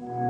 you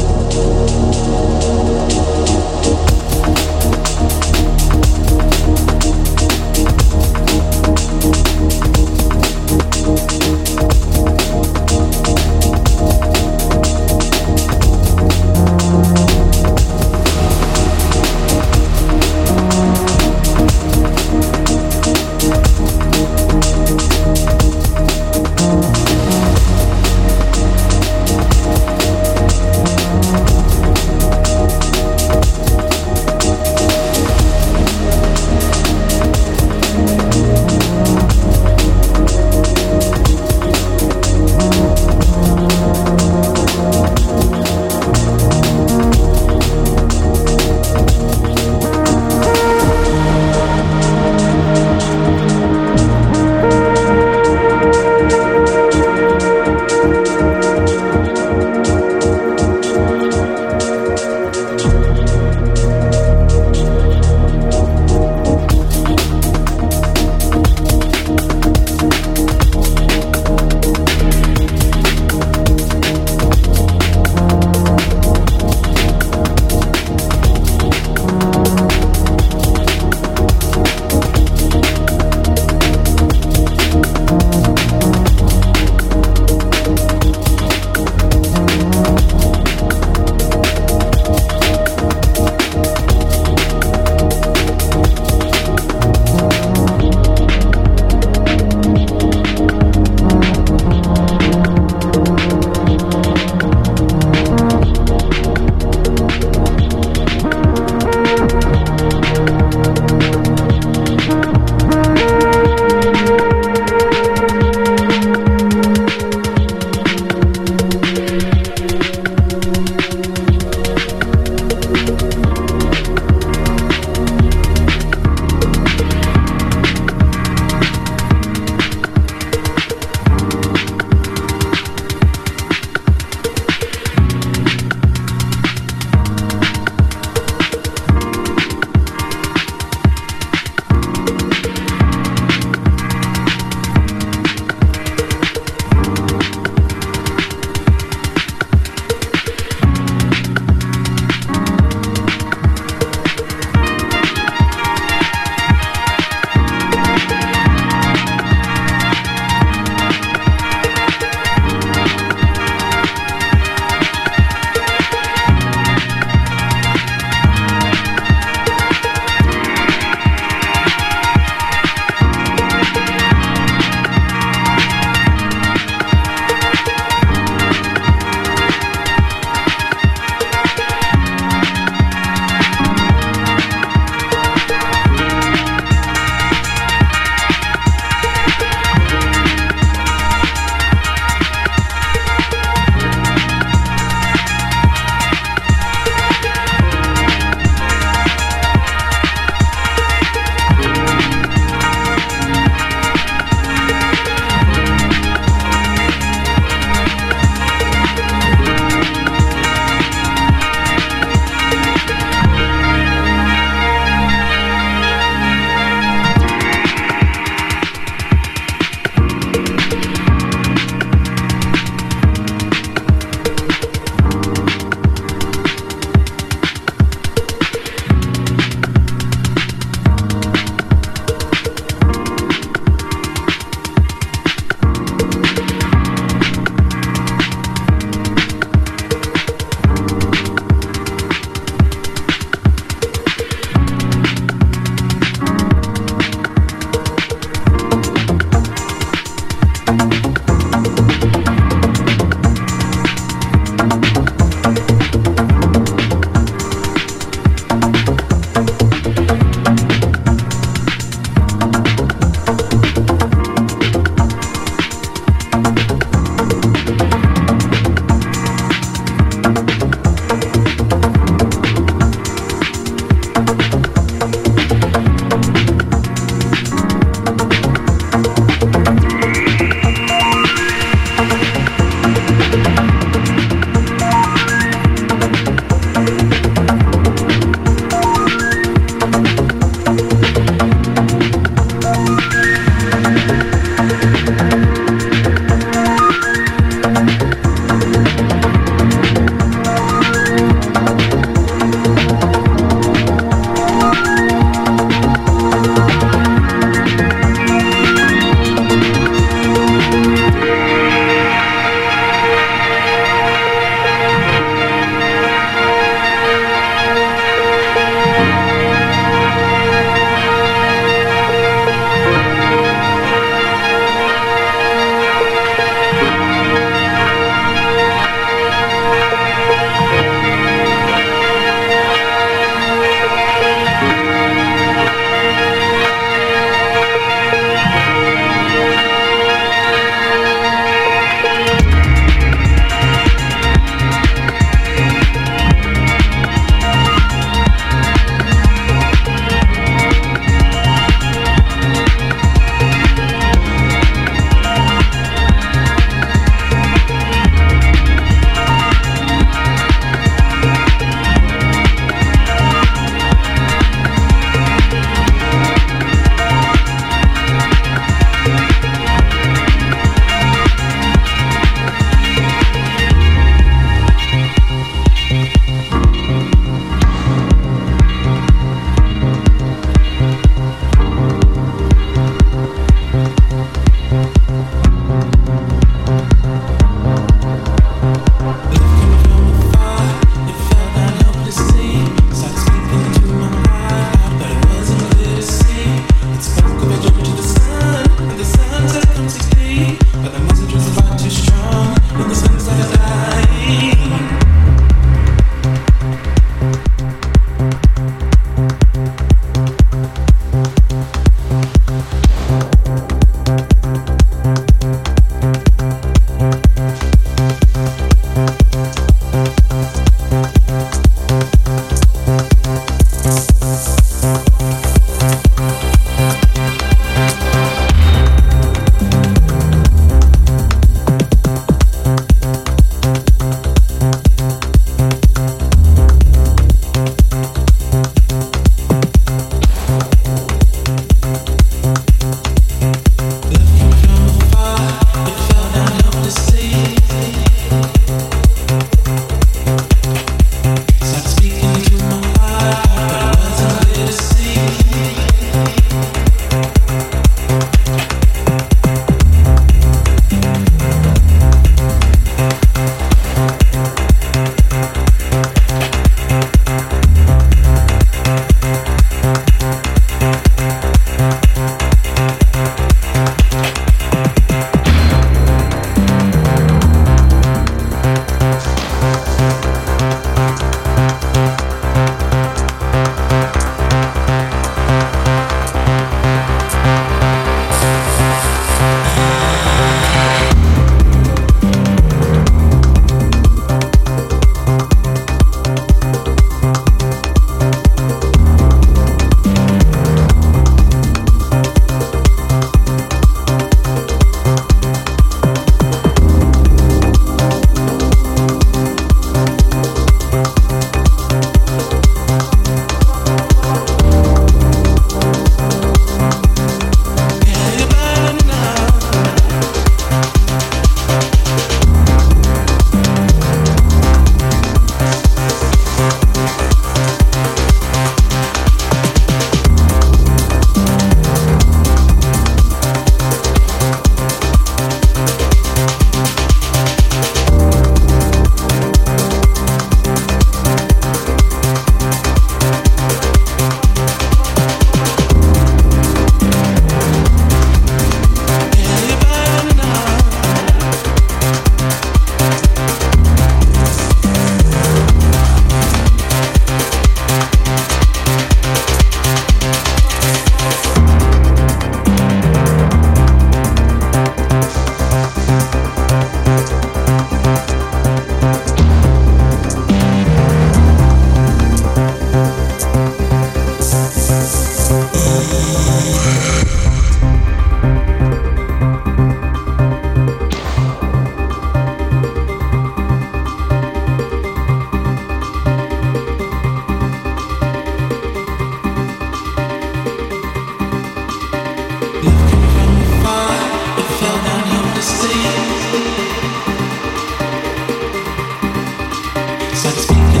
that's speaking.